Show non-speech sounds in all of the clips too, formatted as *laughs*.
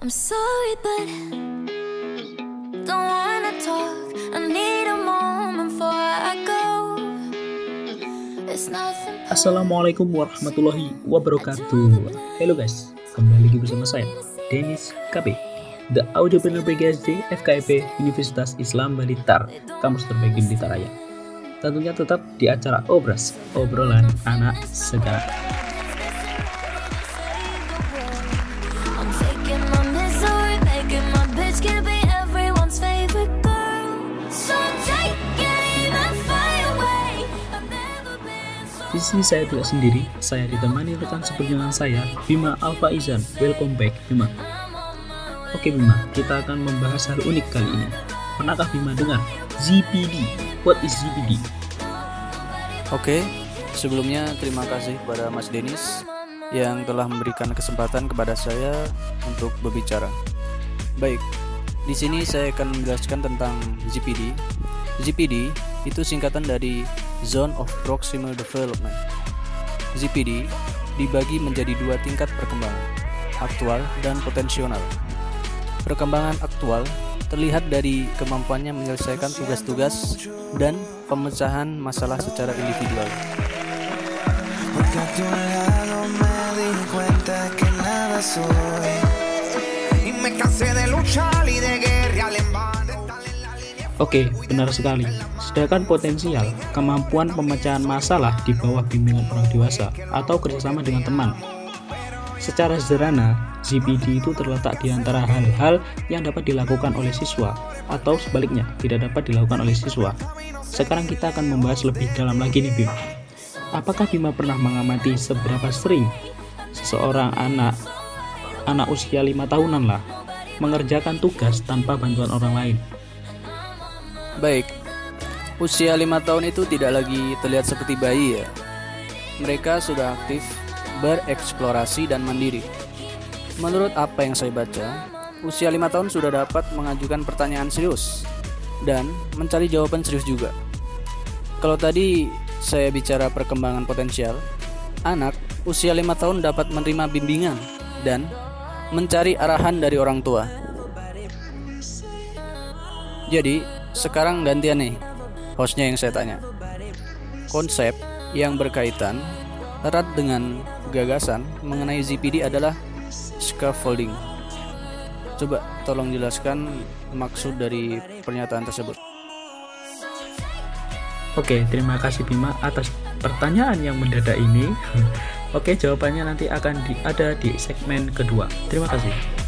I'm sorry, but don't wanna talk. I need a moment before I go. It's nothing. Assalamualaikum warahmatullahi wabarakatuh Halo guys, kembali lagi bersama saya Dennis KB The Audiopreneur PGSD FKIP Universitas Islam Balitar Kampus terbaik di Blitar Tentunya tetap di acara Obras Obrolan Anak Sekarang Di sini saya tidak sendiri, saya ditemani rekan seperjuangan saya, Bima Alfa Izan. Welcome back, Bima. Oke Bima, kita akan membahas hal unik kali ini. Pernahkah Bima dengar ZPD? What is ZPD? Oke, sebelumnya terima kasih kepada Mas Denis yang telah memberikan kesempatan kepada saya untuk berbicara. Baik, di sini saya akan menjelaskan tentang ZPD. ZPD itu singkatan dari Zone of Proximal Development. ZPD dibagi menjadi dua tingkat perkembangan, aktual dan potensional. Perkembangan aktual terlihat dari kemampuannya menyelesaikan tugas-tugas dan pemecahan masalah secara individual. Porque tu lado me di cuenta que nada soy. Oke, benar sekali. Sedangkan potensial, kemampuan pemecahan masalah di bawah bimbingan orang dewasa atau kerjasama dengan teman. Secara sederhana, ZPD itu terletak di antara hal-hal yang dapat dilakukan oleh siswa atau sebaliknya tidak dapat dilakukan oleh siswa. Sekarang kita akan membahas lebih dalam lagi nih Bim. Apakah Bima pernah mengamati seberapa sering seseorang anak anak usia lima tahunan lah mengerjakan tugas tanpa bantuan orang lain? Baik, usia lima tahun itu tidak lagi terlihat seperti bayi ya. Mereka sudah aktif bereksplorasi dan mandiri. Menurut apa yang saya baca, usia lima tahun sudah dapat mengajukan pertanyaan serius dan mencari jawaban serius juga. Kalau tadi saya bicara perkembangan potensial, anak usia lima tahun dapat menerima bimbingan dan mencari arahan dari orang tua. Jadi, sekarang gantian nih hostnya yang saya tanya. Konsep yang berkaitan erat dengan gagasan mengenai ZPD adalah scaffolding. Coba tolong jelaskan maksud dari pernyataan tersebut. Oke, terima kasih Bima atas pertanyaan yang mendadak ini. *laughs* Oke, jawabannya nanti akan di, ada di segmen kedua. Terima kasih.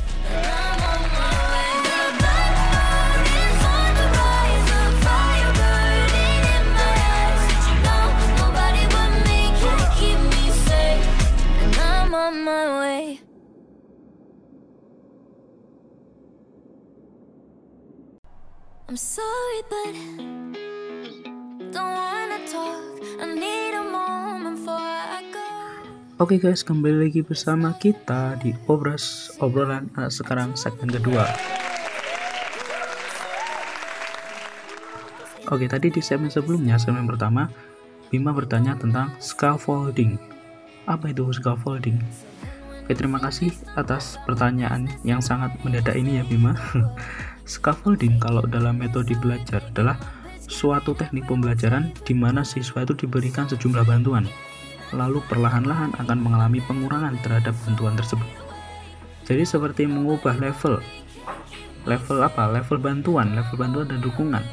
I'm sorry, but don't wanna talk. I need a moment before I go. Oke guys, kembali lagi bersama kita di Obras Obrolan Anak Sekarang segmen kedua. Oke, tadi di segmen sebelumnya, segmen pertama, Bima bertanya tentang scaffolding. Apa itu scaffolding? Oke, terima kasih atas pertanyaan yang sangat mendadak ini ya Bima. *laughs* scaffolding kalau dalam metode belajar adalah suatu teknik pembelajaran di mana siswa itu diberikan sejumlah bantuan lalu perlahan-lahan akan mengalami pengurangan terhadap bantuan tersebut. Jadi seperti mengubah level. Level apa? Level bantuan, level bantuan dan dukungan.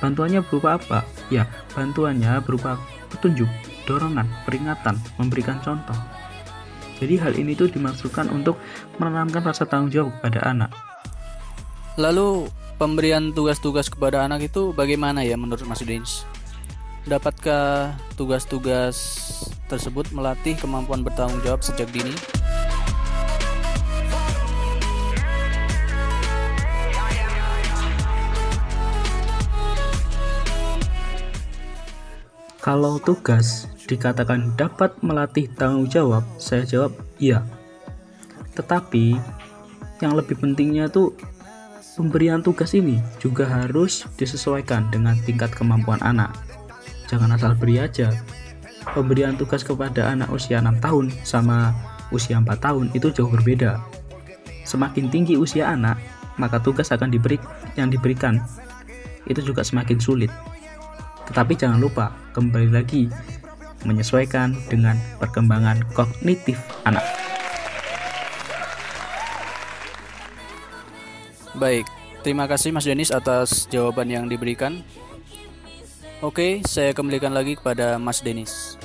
Bantuannya berupa apa? Ya, bantuannya berupa petunjuk, dorongan, peringatan, memberikan contoh. Jadi hal ini tuh dimaksudkan untuk menanamkan rasa tanggung jawab kepada anak. Lalu pemberian tugas-tugas kepada anak itu bagaimana ya menurut Mas Dins? Dapatkah tugas-tugas tersebut melatih kemampuan bertanggung jawab sejak dini? Kalau tugas dikatakan dapat melatih tanggung jawab, saya jawab iya. Tetapi yang lebih pentingnya tuh pemberian tugas ini juga harus disesuaikan dengan tingkat kemampuan anak. Jangan asal beri aja. Pemberian tugas kepada anak usia 6 tahun sama usia 4 tahun itu jauh berbeda. semakin tinggi usia anak, maka tugas akan diberi yang diberikan itu juga semakin sulit. Tetapi jangan lupa kembali lagi menyesuaikan dengan perkembangan kognitif anak. Baik, terima kasih Mas Denis atas jawaban yang diberikan. Oke, saya kembalikan lagi kepada Mas Denis.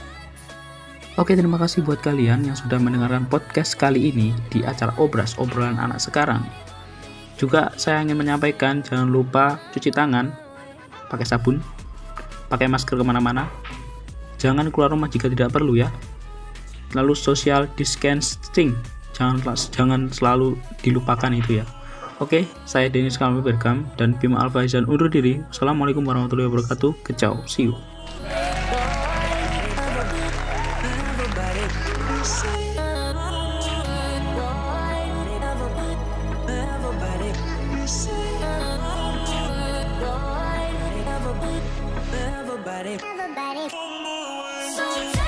Oke, terima kasih buat kalian yang sudah mendengarkan podcast kali ini di acara Obras Obrolan Anak Sekarang. Juga saya ingin menyampaikan jangan lupa cuci tangan, pakai sabun, pakai masker ke mana-mana, jangan keluar rumah jika tidak perlu ya. Lalu social distancing, jangan jangan selalu dilupakan itu ya. Oke, saya Denis Kalmi Bergam dan Bima Alfaizan undur diri. Assalamualaikum warahmatullahi wabarakatuh. Kecau, see you. So take